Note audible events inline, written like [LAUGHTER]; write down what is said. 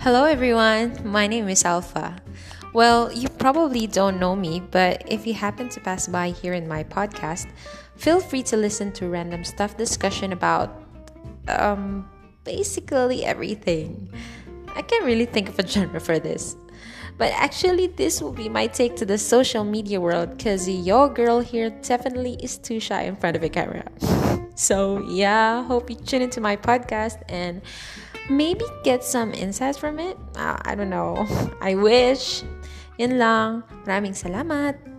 Hello, everyone. My name is Alpha. Well, you probably don't know me, but if you happen to pass by here in my podcast, feel free to listen to random stuff discussion about um basically everything. I can't really think of a [LAUGHS] genre for this. But actually, this will be my take to the social media world because your girl here definitely is too shy in front of a camera. [LAUGHS] So, yeah, hope you tune into my podcast and maybe get some insights from it. Uh, I don't know. [LAUGHS] I wish. Yun lang. Maraming salamat.